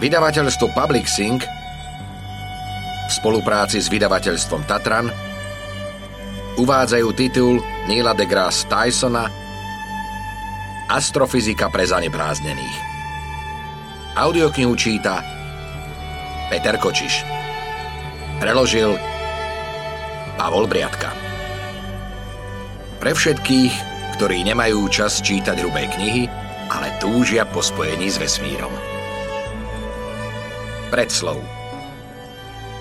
Vydavateľstvo Public Sync v spolupráci s vydavateľstvom Tatran uvádzajú titul Neila deGrasse Tysona Astrofyzika pre zanebráznených. Audioknihu číta Peter Kočiš. Preložil Pavol Briatka. Pre všetkých, ktorí nemajú čas čítať hrubé knihy, ale túžia po spojení s vesmírom. Predslov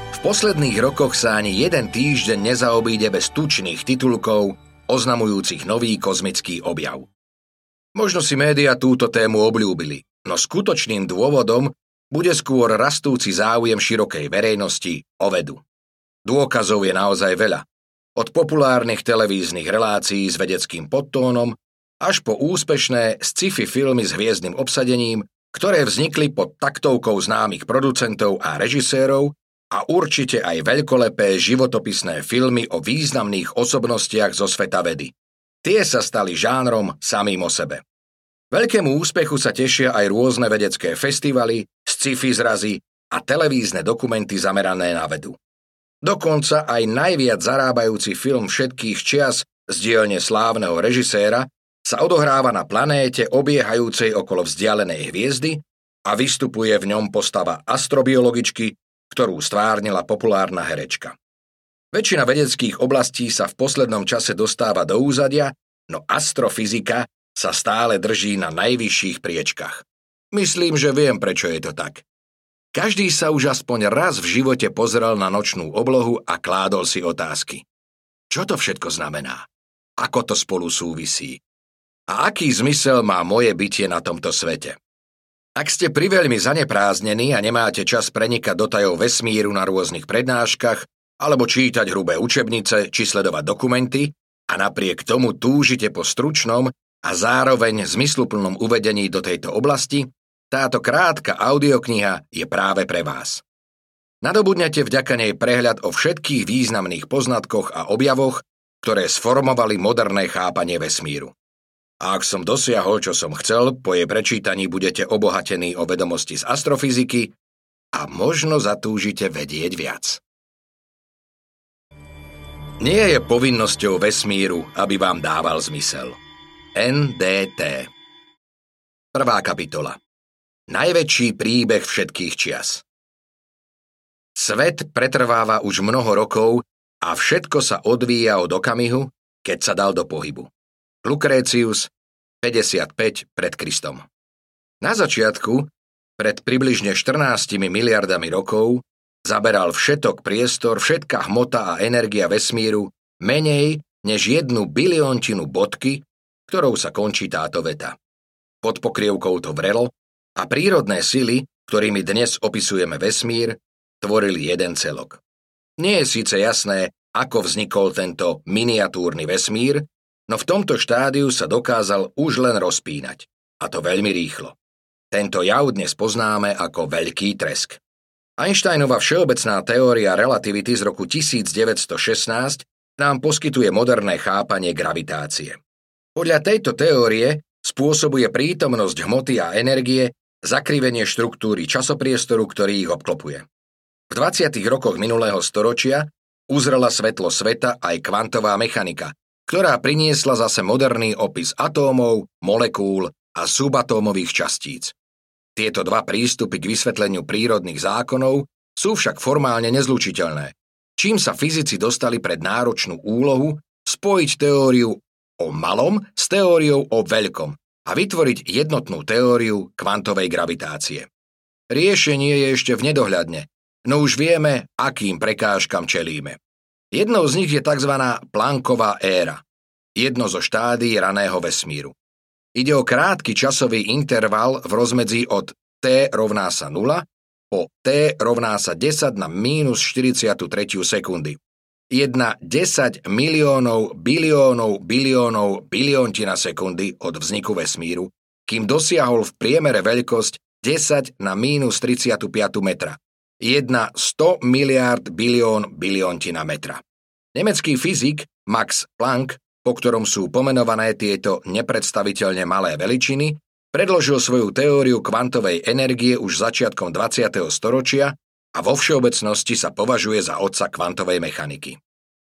V posledných rokoch sa ani jeden týždeň nezaobíde bez tučných titulkov oznamujúcich nový kozmický objav. Možno si média túto tému obľúbili, no skutočným dôvodom bude skôr rastúci záujem širokej verejnosti o vedu. Dôkazov je naozaj veľa. Od populárnych televíznych relácií s vedeckým podtónom až po úspešné sci-fi filmy s hviezdnym obsadením ktoré vznikli pod taktovkou známych producentov a režisérov a určite aj veľkolepé životopisné filmy o významných osobnostiach zo sveta vedy. Tie sa stali žánrom samým o sebe. Veľkému úspechu sa tešia aj rôzne vedecké festivaly, sci-fi zrazy a televízne dokumenty zamerané na vedu. Dokonca aj najviac zarábajúci film všetkých čias z dielne slávneho režiséra sa odohráva na planéte obiehajúcej okolo vzdialenej hviezdy a vystupuje v ňom postava astrobiologičky, ktorú stvárnila populárna herečka. Väčšina vedeckých oblastí sa v poslednom čase dostáva do úzadia, no astrofyzika sa stále drží na najvyšších priečkach. Myslím, že viem, prečo je to tak. Každý sa už aspoň raz v živote pozrel na nočnú oblohu a kládol si otázky. Čo to všetko znamená? Ako to spolu súvisí? A aký zmysel má moje bytie na tomto svete? Ak ste priveľmi zanepráznení a nemáte čas prenikať do tajov vesmíru na rôznych prednáškach, alebo čítať hrubé učebnice či sledovať dokumenty, a napriek tomu túžite po stručnom a zároveň zmysluplnom uvedení do tejto oblasti, táto krátka audiokniha je práve pre vás. Nadobudnete vďaka nej prehľad o všetkých významných poznatkoch a objavoch, ktoré sformovali moderné chápanie vesmíru. A ak som dosiahol, čo som chcel, po jej prečítaní budete obohatení o vedomosti z astrofyziky a možno zatúžite vedieť viac. Nie je povinnosťou vesmíru, aby vám dával zmysel. NDT Prvá kapitola Najväčší príbeh všetkých čias Svet pretrváva už mnoho rokov a všetko sa odvíja od okamihu, keď sa dal do pohybu. Lukrécius 55 pred Kristom. Na začiatku, pred približne 14 miliardami rokov, zaberal všetok priestor, všetká hmota a energia vesmíru menej než jednu biliontinu bodky, ktorou sa končí táto veta. Pod pokrievkou to vrelo a prírodné sily, ktorými dnes opisujeme vesmír, tvorili jeden celok. Nie je síce jasné, ako vznikol tento miniatúrny vesmír, no v tomto štádiu sa dokázal už len rozpínať, a to veľmi rýchlo. Tento jav dnes poznáme ako veľký tresk. Einsteinova všeobecná teória relativity z roku 1916 nám poskytuje moderné chápanie gravitácie. Podľa tejto teórie spôsobuje prítomnosť hmoty a energie zakrivenie štruktúry časopriestoru, ktorý ich obklopuje. V 20. rokoch minulého storočia uzrela svetlo sveta aj kvantová mechanika, ktorá priniesla zase moderný opis atómov, molekúl a subatómových častíc. Tieto dva prístupy k vysvetleniu prírodných zákonov sú však formálne nezlučiteľné, čím sa fyzici dostali pred náročnú úlohu spojiť teóriu o malom s teóriou o veľkom a vytvoriť jednotnú teóriu kvantovej gravitácie. Riešenie je ešte v nedohľadne, no už vieme, akým prekážkam čelíme. Jednou z nich je tzv. Plancková éra, jedno zo štádí raného vesmíru. Ide o krátky časový interval v rozmedzi od t rovná sa 0 po t rovná sa 10 na mínus 43 sekundy. Jedna 10 miliónov, biliónov, biliónov, biliontina sekundy od vzniku vesmíru, kým dosiahol v priemere veľkosť 10 na mínus 35 metra jedna 100 miliárd bilión biliontina metra. Nemecký fyzik Max Planck, po ktorom sú pomenované tieto nepredstaviteľne malé veličiny, predložil svoju teóriu kvantovej energie už začiatkom 20. storočia a vo všeobecnosti sa považuje za otca kvantovej mechaniky.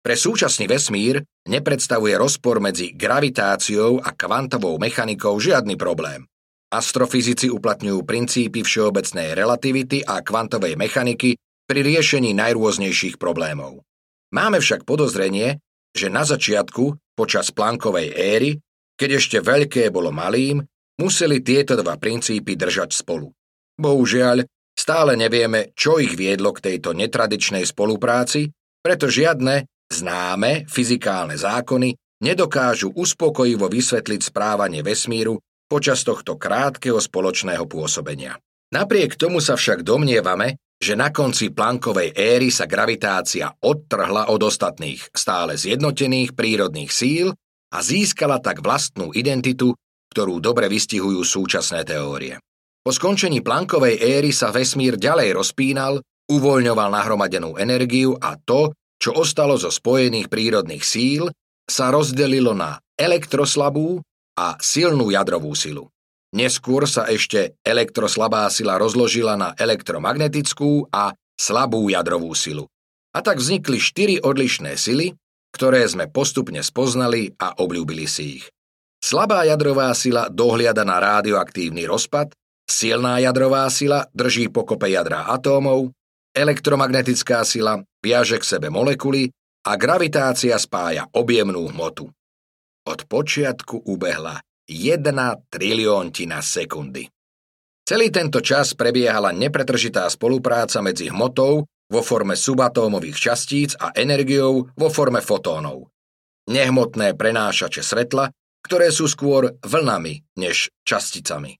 Pre súčasný vesmír nepredstavuje rozpor medzi gravitáciou a kvantovou mechanikou žiadny problém. Astrofyzici uplatňujú princípy všeobecnej relativity a kvantovej mechaniky pri riešení najrôznejších problémov. Máme však podozrenie, že na začiatku, počas plánkovej éry, keď ešte veľké bolo malým, museli tieto dva princípy držať spolu. Bohužiaľ, stále nevieme, čo ich viedlo k tejto netradičnej spolupráci, preto žiadne Známe fyzikálne zákony nedokážu uspokojivo vysvetliť správanie vesmíru počas tohto krátkeho spoločného pôsobenia. Napriek tomu sa však domnievame, že na konci plankovej éry sa gravitácia odtrhla od ostatných, stále zjednotených prírodných síl a získala tak vlastnú identitu, ktorú dobre vystihujú súčasné teórie. Po skončení plankovej éry sa vesmír ďalej rozpínal, uvoľňoval nahromadenú energiu a to, čo ostalo zo spojených prírodných síl, sa rozdelilo na elektroslabú a silnú jadrovú silu. Neskôr sa ešte elektroslabá sila rozložila na elektromagnetickú a slabú jadrovú silu. A tak vznikli štyri odlišné sily, ktoré sme postupne spoznali a obľúbili si ich. Slabá jadrová sila dohliada na radioaktívny rozpad, silná jadrová sila drží pokope jadra atómov, elektromagnetická sila viaže k sebe molekuly a gravitácia spája objemnú hmotu. Od počiatku ubehla jedna trilióntina sekundy. Celý tento čas prebiehala nepretržitá spolupráca medzi hmotou vo forme subatómových častíc a energiou vo forme fotónov. Nehmotné prenášače svetla, ktoré sú skôr vlnami než časticami.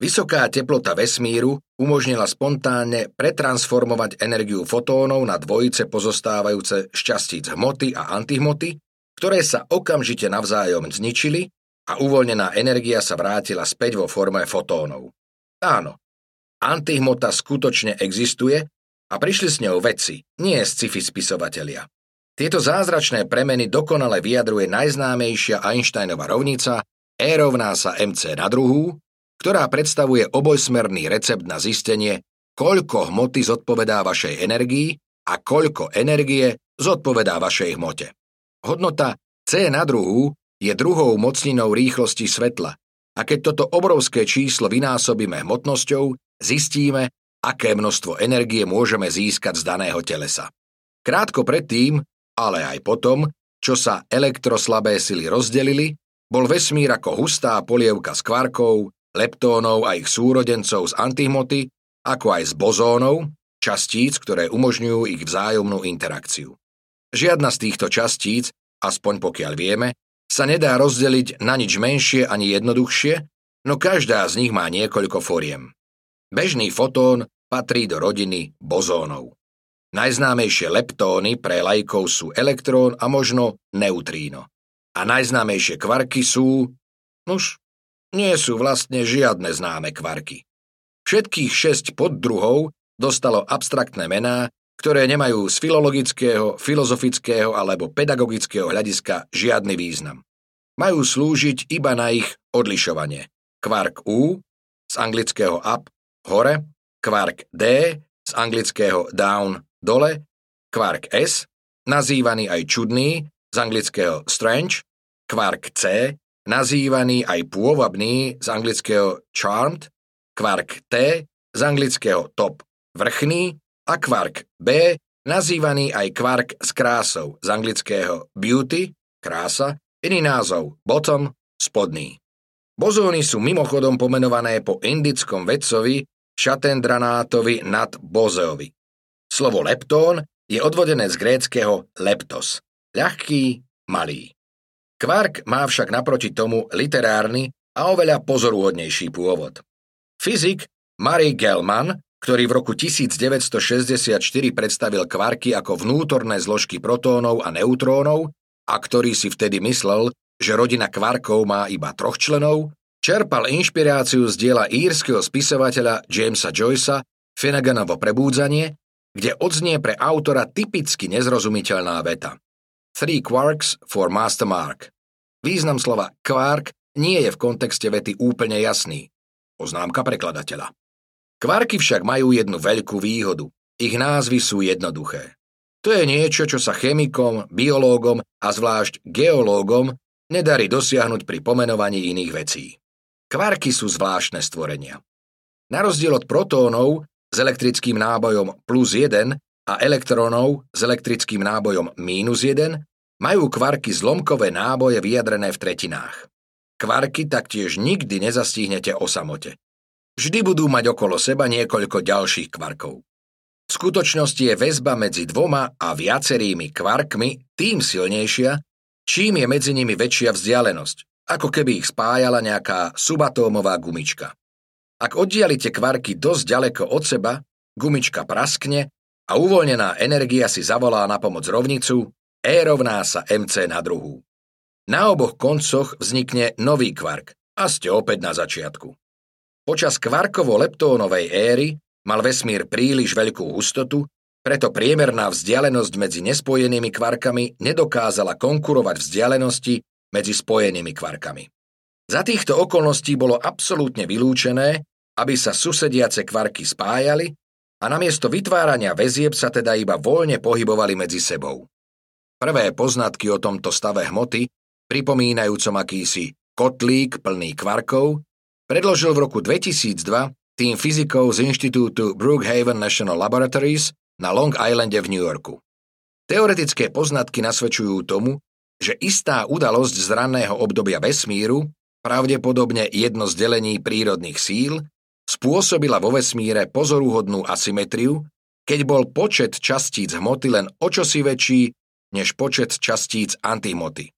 Vysoká teplota vesmíru umožnila spontánne pretransformovať energiu fotónov na dvojice pozostávajúce z častíc hmoty a antihmoty, ktoré sa okamžite navzájom zničili a uvoľnená energia sa vrátila späť vo forme fotónov. Áno, antihmota skutočne existuje a prišli s ňou vedci, nie sci-fi spisovatelia. Tieto zázračné premeny dokonale vyjadruje najznámejšia Einsteinova rovnica E rovná sa mc na druhú, ktorá predstavuje obojsmerný recept na zistenie, koľko hmoty zodpovedá vašej energii a koľko energie zodpovedá vašej hmote. Hodnota C na druhú je druhou mocninou rýchlosti svetla a keď toto obrovské číslo vynásobíme hmotnosťou, zistíme, aké množstvo energie môžeme získať z daného telesa. Krátko predtým, ale aj potom, čo sa elektroslabé sily rozdelili, bol vesmír ako hustá polievka s kvarkov, leptónov a ich súrodencov z antihmoty, ako aj z bozónov, častíc, ktoré umožňujú ich vzájomnú interakciu. Žiadna z týchto častíc, aspoň pokiaľ vieme, sa nedá rozdeliť na nič menšie ani jednoduchšie, no každá z nich má niekoľko foriem. Bežný fotón patrí do rodiny bozónov. Najznámejšie leptóny pre lajkov sú elektrón a možno neutríno. A najznámejšie kvarky sú, nuž, nie sú vlastne žiadne známe kvarky. Všetkých šesť poddruhov dostalo abstraktné mená, ktoré nemajú z filologického, filozofického alebo pedagogického hľadiska žiadny význam. Majú slúžiť iba na ich odlišovanie. Kvark U z anglického up hore, kvark D z anglického down dole, kvark S, nazývaný aj čudný z anglického strange, kvark C nazývaný aj pôvabný z anglického charmed, kvark T z anglického top vrchný a kvark B nazývaný aj kvark s krásou z anglického beauty, krása, iný názov bottom, spodný. Bozóny sú mimochodom pomenované po indickom vedcovi Šatendranátovi nad Bozeovi. Slovo leptón je odvodené z gréckého leptos, ľahký, malý. Kvark má však naproti tomu literárny a oveľa pozorúhodnejší pôvod. Fyzik Murray Gell-Mann, ktorý v roku 1964 predstavil kvarky ako vnútorné zložky protónov a neutrónov a ktorý si vtedy myslel, že rodina kvarkov má iba troch členov, čerpal inšpiráciu z diela írskeho spisovateľa Jamesa Joycea Finneganovo prebúdzanie, kde odznie pre autora typicky nezrozumiteľná veta. Three quarks for Master Mark. Význam slova quark nie je v kontexte vety úplne jasný. Poznámka prekladateľa. Kvarky však majú jednu veľkú výhodu. Ich názvy sú jednoduché. To je niečo, čo sa chemikom, biológom a zvlášť geológom nedarí dosiahnuť pri pomenovaní iných vecí. Kvarky sú zvláštne stvorenia. Na rozdiel od protónov s elektrickým nábojom plus 1 a elektrónov s elektrickým nábojom mínus 1 majú kvarky zlomkové náboje vyjadrené v tretinách. Kvarky taktiež nikdy nezastihnete o samote. Vždy budú mať okolo seba niekoľko ďalších kvarkov. V skutočnosti je väzba medzi dvoma a viacerými kvarkmi tým silnejšia, čím je medzi nimi väčšia vzdialenosť, ako keby ich spájala nejaká subatómová gumička. Ak oddialite kvarky dosť ďaleko od seba, gumička praskne a uvoľnená energia si zavolá na pomoc rovnicu E rovná sa MC na druhú. Na oboch koncoch vznikne nový kvark a ste opäť na začiatku. Počas kvarkovo-leptónovej éry Mal vesmír príliš veľkú hustotu, preto priemerná vzdialenosť medzi nespojenými kvarkami nedokázala konkurovať vzdialenosti medzi spojenými kvarkami. Za týchto okolností bolo absolútne vylúčené, aby sa susediace kvarky spájali a namiesto vytvárania väzieb sa teda iba voľne pohybovali medzi sebou. Prvé poznatky o tomto stave hmoty, pripomínajúcom akýsi kotlík plný kvarkov, predložil v roku 2002 tým fyzikov z inštitútu Brookhaven National Laboratories na Long Islande v New Yorku. Teoretické poznatky nasvedčujú tomu, že istá udalosť z ranného obdobia vesmíru, pravdepodobne jedno z delení prírodných síl, spôsobila vo vesmíre pozoruhodnú asymetriu, keď bol počet častíc hmoty len o čosi väčší než počet častíc antihmoty.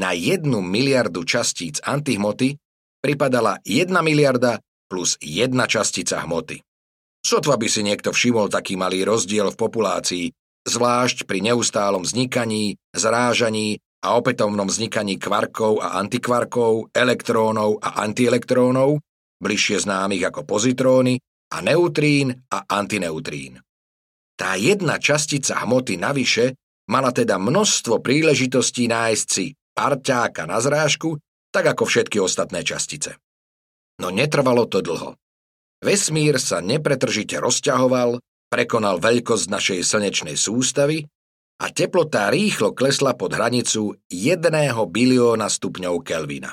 Na jednu miliardu častíc antihmoty pripadala jedna miliarda plus jedna častica hmoty. Sotva by si niekto všimol taký malý rozdiel v populácii, zvlášť pri neustálom vznikaní, zrážaní a opätovnom vznikaní kvarkov a antikvarkov, elektrónov a antielektrónov, bližšie známych ako pozitróny, a neutrín a antineutrín. Tá jedna častica hmoty navyše mala teda množstvo príležitostí nájsť si parťáka na zrážku, tak ako všetky ostatné častice. No netrvalo to dlho. Vesmír sa nepretržite rozťahoval, prekonal veľkosť našej slnečnej sústavy a teplota rýchlo klesla pod hranicu 1 bilióna stupňov Kelvina.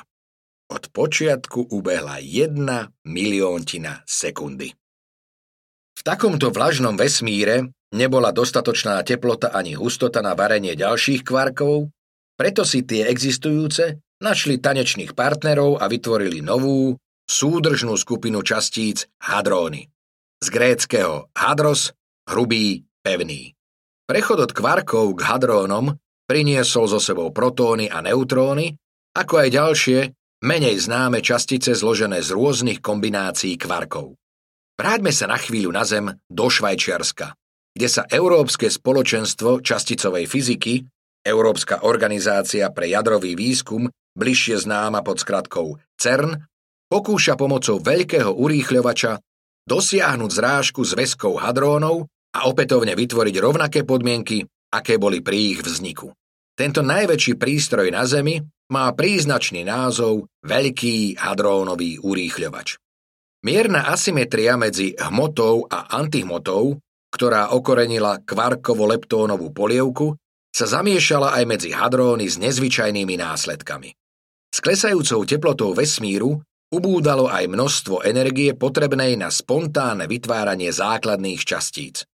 Od počiatku ubehla jedna milióntina sekundy. V takomto vlažnom vesmíre nebola dostatočná teplota ani hustota na varenie ďalších kvarkov, preto si tie existujúce našli tanečných partnerov a vytvorili novú, súdržnú skupinu častíc hadróny. Z gréckého hadros, hrubý, pevný. Prechod od kvarkov k hadrónom priniesol so sebou protóny a neutróny, ako aj ďalšie, menej známe častice zložené z rôznych kombinácií kvarkov. Vráťme sa na chvíľu na Zem do Švajčiarska, kde sa Európske spoločenstvo časticovej fyziky, Európska organizácia pre jadrový výskum, bližšie známa pod skratkou CERN, pokúša pomocou veľkého urýchľovača dosiahnuť zrážku zväzkov hadrónov a opätovne vytvoriť rovnaké podmienky, aké boli pri ich vzniku. Tento najväčší prístroj na Zemi má príznačný názov Veľký hadrónový urýchľovač. Mierna asymetria medzi hmotou a antihmotou, ktorá okorenila kvarkovo-leptónovú polievku, sa zamiešala aj medzi hadróny s nezvyčajnými následkami. S klesajúcou teplotou vesmíru ubúdalo aj množstvo energie potrebnej na spontánne vytváranie základných častíc.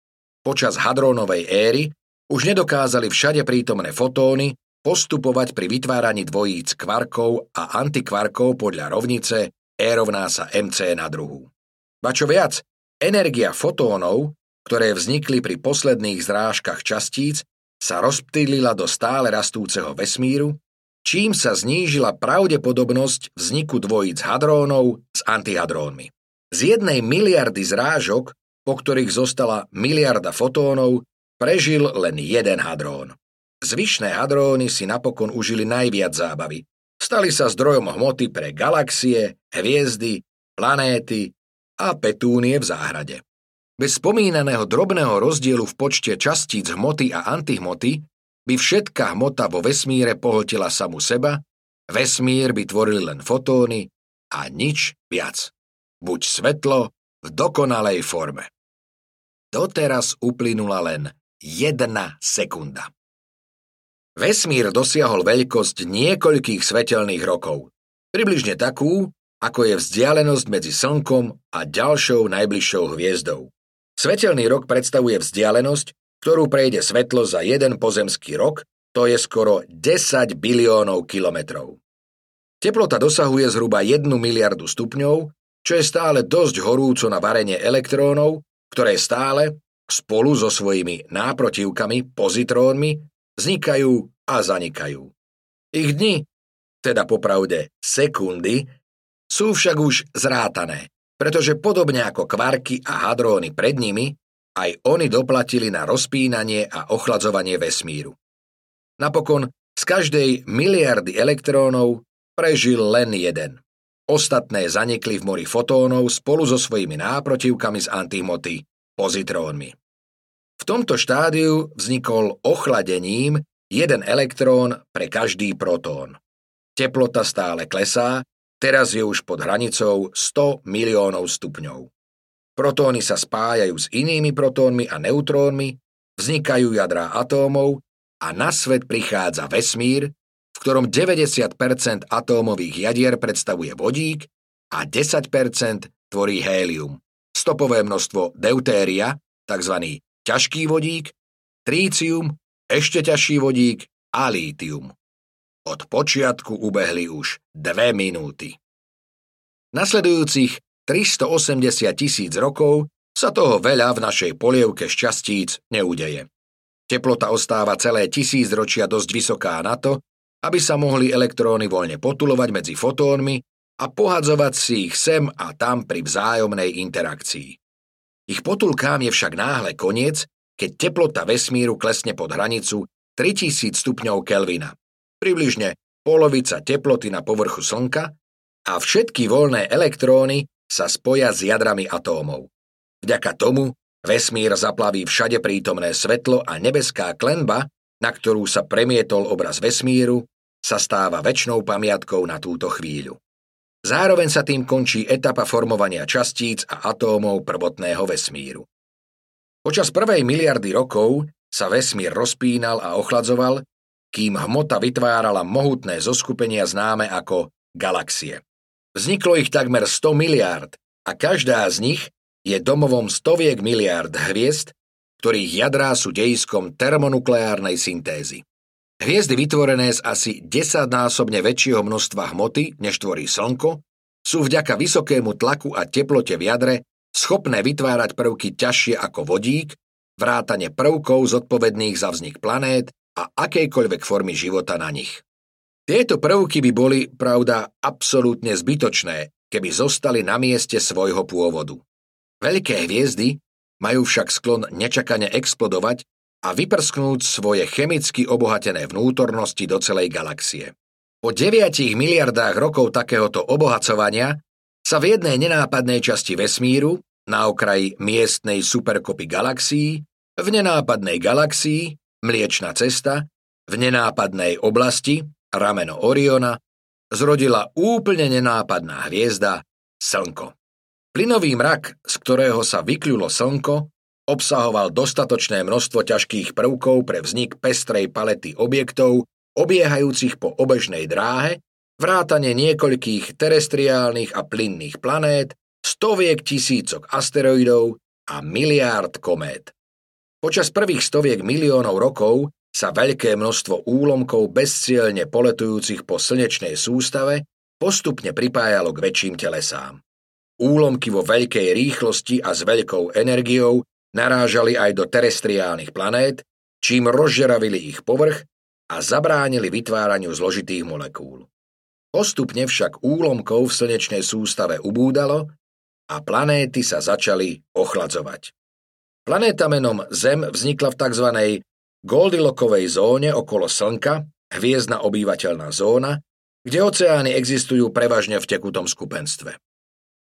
Počas hadrónovej éry už nedokázali všade prítomné fotóny postupovať pri vytváraní dvojíc kvarkov a antikvarkov podľa rovnice E rovná sa MC na druhú. Ba čo viac, energia fotónov, ktoré vznikli pri posledných zrážkach častíc, sa rozptýlila do stále rastúceho vesmíru čím sa znížila pravdepodobnosť vzniku dvojíc hadrónov s antihadrónmi. Z jednej miliardy zrážok, po ktorých zostala miliarda fotónov, prežil len jeden hadrón. Zvyšné hadróny si napokon užili najviac zábavy. Stali sa zdrojom hmoty pre galaxie, hviezdy, planéty a petúnie v záhrade. Bez spomínaného drobného rozdielu v počte častíc hmoty a antihmoty by všetká hmota vo vesmíre pohltila samu seba Vesmír by tvorili len fotóny a nič viac. Buď svetlo v dokonalej forme. Doteraz uplynula len jedna sekunda. Vesmír dosiahol veľkosť niekoľkých svetelných rokov. Približne takú, ako je vzdialenosť medzi Slnkom a ďalšou najbližšou hviezdou. Svetelný rok predstavuje vzdialenosť, ktorú prejde svetlo za jeden pozemský rok, to je skoro 10 biliónov kilometrov. Teplota dosahuje zhruba 1 miliardu stupňov, čo je stále dosť horúco na varenie elektrónov, ktoré stále, spolu so svojimi náprotivkami, pozitrónmi, vznikajú a zanikajú. Ich dni, teda popravde sekundy, sú však už zrátané, pretože podobne ako kvarky a hadróny pred nimi, aj oni doplatili na rozpínanie a ochladzovanie vesmíru. Napokon z každej miliardy elektrónov prežil len jeden. Ostatné zanikli v mori fotónov spolu so svojimi náprotivkami z antimoty, pozitrónmi. V tomto štádiu vznikol ochladením jeden elektrón pre každý protón. Teplota stále klesá, teraz je už pod hranicou 100 miliónov stupňov. Protóny sa spájajú s inými protónmi a neutrónmi, vznikajú jadrá atómov a na svet prichádza vesmír, v ktorom 90% atómových jadier predstavuje vodík a 10% tvorí hélium. Stopové množstvo deutéria, tzv. ťažký vodík, trícium, ešte ťažší vodík a lítium. Od počiatku ubehli už dve minúty. Nasledujúcich 380 tisíc rokov sa toho veľa v našej polievke šťastíc neudeje. Teplota ostáva celé tisíc ročia dosť vysoká na to, aby sa mohli elektróny voľne potulovať medzi fotónmi a pohadzovať si ich sem a tam pri vzájomnej interakcii. Ich potulkám je však náhle koniec, keď teplota vesmíru klesne pod hranicu 3000 stupňov Kelvina, približne polovica teploty na povrchu Slnka a všetky voľné elektróny sa spoja s jadrami atómov. Vďaka tomu Vesmír zaplaví všade prítomné svetlo a nebeská klenba, na ktorú sa premietol obraz vesmíru, sa stáva väčšnou pamiatkou na túto chvíľu. Zároveň sa tým končí etapa formovania častíc a atómov prvotného vesmíru. Počas prvej miliardy rokov sa vesmír rozpínal a ochladzoval, kým hmota vytvárala mohutné zoskupenia známe ako galaxie. Vzniklo ich takmer 100 miliárd a každá z nich je domovom stoviek miliárd hviezd, ktorých jadrá sú dejiskom termonukleárnej syntézy. Hviezdy vytvorené z asi 10-násobne väčšieho množstva hmoty, než tvorí Slnko, sú vďaka vysokému tlaku a teplote v jadre schopné vytvárať prvky ťažšie ako vodík, vrátane prvkov zodpovedných za vznik planét a akejkoľvek formy života na nich. Tieto prvky by boli, pravda, absolútne zbytočné, keby zostali na mieste svojho pôvodu. Veľké hviezdy majú však sklon nečakane explodovať a vyprsknúť svoje chemicky obohatené vnútornosti do celej galaxie. Po 9 miliardách rokov takéhoto obohacovania sa v jednej nenápadnej časti vesmíru, na okraji miestnej superkopy galaxií, v nenápadnej galaxii, Mliečna cesta, v nenápadnej oblasti, rameno Oriona, zrodila úplne nenápadná hviezda Slnko. Plynový mrak, z ktorého sa vykľulo slnko, obsahoval dostatočné množstvo ťažkých prvkov pre vznik pestrej palety objektov, obiehajúcich po obežnej dráhe, vrátane niekoľkých terestriálnych a plynných planét, stoviek tisícok asteroidov a miliárd komét. Počas prvých stoviek miliónov rokov sa veľké množstvo úlomkov bezcielne poletujúcich po slnečnej sústave postupne pripájalo k väčším telesám. Úlomky vo veľkej rýchlosti a s veľkou energiou narážali aj do terestriálnych planét, čím rozžeravili ich povrch a zabránili vytváraniu zložitých molekúl. Postupne však úlomkov v slnečnej sústave ubúdalo a planéty sa začali ochladzovať. Planéta menom Zem vznikla v tzv. Goldilockovej zóne okolo Slnka, hviezdna obývateľná zóna, kde oceány existujú prevažne v tekutom skupenstve.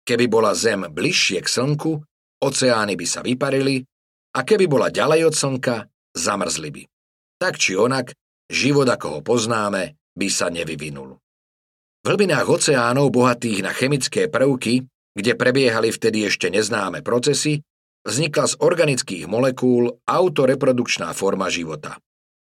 Keby bola Zem bližšie k Slnku, oceány by sa vyparili a keby bola ďalej od Slnka, zamrzli by. Tak či onak, život ako ho poznáme, by sa nevyvinul. V hlbinách oceánov bohatých na chemické prvky, kde prebiehali vtedy ešte neznáme procesy, vznikla z organických molekúl autoreprodukčná forma života.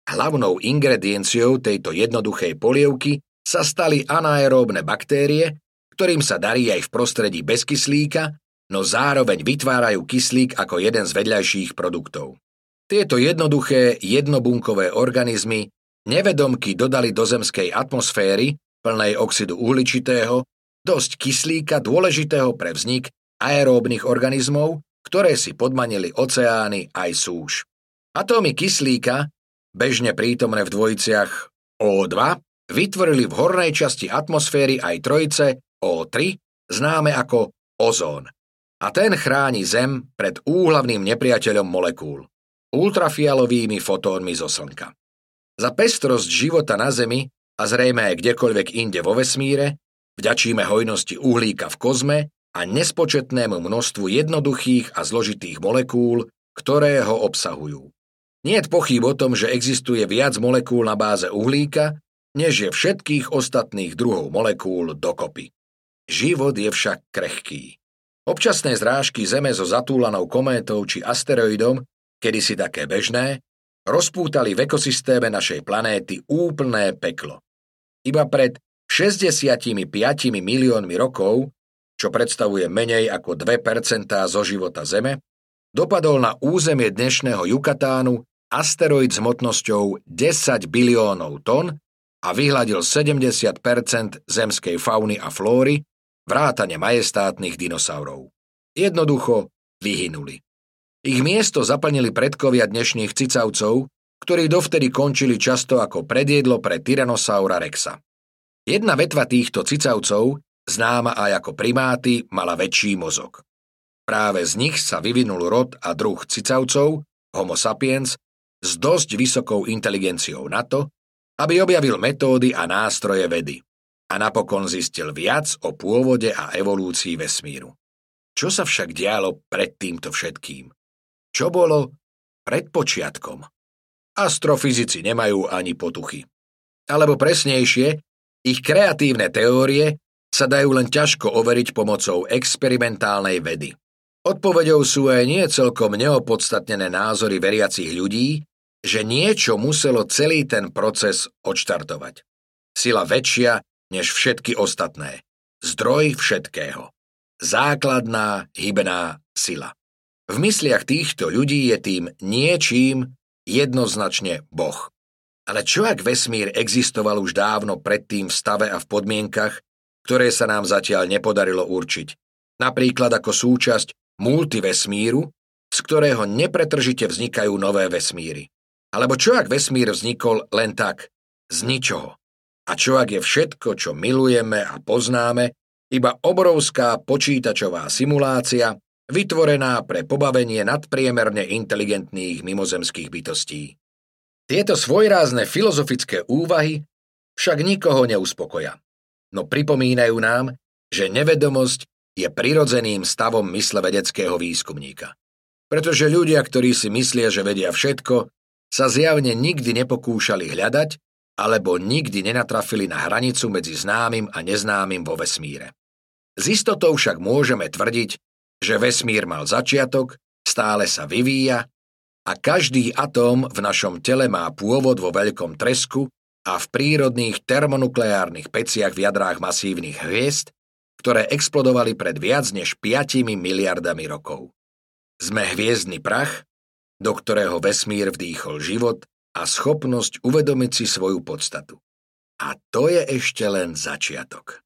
Hlavnou ingredienciou tejto jednoduchej polievky sa stali anaeróbne baktérie, ktorým sa darí aj v prostredí bez kyslíka, no zároveň vytvárajú kyslík ako jeden z vedľajších produktov. Tieto jednoduché, jednobunkové organizmy nevedomky dodali do zemskej atmosféry, plnej oxidu uhličitého, dosť kyslíka dôležitého pre vznik aeróbnych organizmov, ktoré si podmanili oceány aj súž. Atómy kyslíka, bežne prítomné v dvojiciach O2, vytvorili v hornej časti atmosféry aj trojice O3, známe ako ozón. A ten chráni Zem pred úhlavným nepriateľom molekúl, ultrafialovými fotónmi zo Slnka. Za pestrosť života na Zemi a zrejme aj kdekoľvek inde vo vesmíre vďačíme hojnosti uhlíka v kozme a nespočetnému množstvu jednoduchých a zložitých molekúl, ktoré ho obsahujú. Nie je pochyb o tom, že existuje viac molekúl na báze uhlíka, než je všetkých ostatných druhov molekúl dokopy. Život je však krehký. Občasné zrážky Zeme so zatúlanou kométou či asteroidom, kedysi také bežné, rozpútali v ekosystéme našej planéty úplné peklo. Iba pred 65 miliónmi rokov, čo predstavuje menej ako 2% zo života Zeme, dopadol na územie dnešného Jukatánu asteroid s hmotnosťou 10 biliónov tón a vyhľadil 70% zemskej fauny a flóry, vrátane majestátnych dinosaurov. Jednoducho vyhynuli. Ich miesto zaplnili predkovia dnešných cicavcov, ktorí dovtedy končili často ako predjedlo pre Tyrannosaura rexa. Jedna vetva týchto cicavcov, známa aj ako primáty, mala väčší mozog. Práve z nich sa vyvinul rod a druh cicavcov, Homo sapiens, s dosť vysokou inteligenciou na to, aby objavil metódy a nástroje vedy a napokon zistil viac o pôvode a evolúcii vesmíru. Čo sa však dialo pred týmto všetkým? Čo bolo pred počiatkom? Astrofyzici nemajú ani potuchy. Alebo presnejšie, ich kreatívne teórie sa dajú len ťažko overiť pomocou experimentálnej vedy. Odpovedou sú aj nie celkom neopodstatnené názory veriacich ľudí, že niečo muselo celý ten proces odštartovať. Sila väčšia než všetky ostatné. Zdroj všetkého. Základná hybná sila. V mysliach týchto ľudí je tým niečím jednoznačne Boh. Ale čo ak vesmír existoval už dávno predtým v stave a v podmienkach, ktoré sa nám zatiaľ nepodarilo určiť? Napríklad ako súčasť multivesmíru, z ktorého nepretržite vznikajú nové vesmíry. Alebo čo ak vesmír vznikol len tak, z ničoho? A čo ak je všetko, čo milujeme a poznáme, iba obrovská počítačová simulácia, vytvorená pre pobavenie nadpriemerne inteligentných mimozemských bytostí. Tieto svojrázne filozofické úvahy však nikoho neuspokoja, no pripomínajú nám, že nevedomosť je prirodzeným stavom mysle vedeckého výskumníka. Pretože ľudia, ktorí si myslia, že vedia všetko, sa zjavne nikdy nepokúšali hľadať alebo nikdy nenatrafili na hranicu medzi známym a neznámym vo vesmíre. S istotou však môžeme tvrdiť, že vesmír mal začiatok, stále sa vyvíja a každý atóm v našom tele má pôvod vo veľkom tresku a v prírodných termonukleárnych peciach v jadrách masívnych hviezd, ktoré explodovali pred viac než 5 miliardami rokov. Sme hviezdny prach, do ktorého vesmír vdýchol život a schopnosť uvedomiť si svoju podstatu. A to je ešte len začiatok.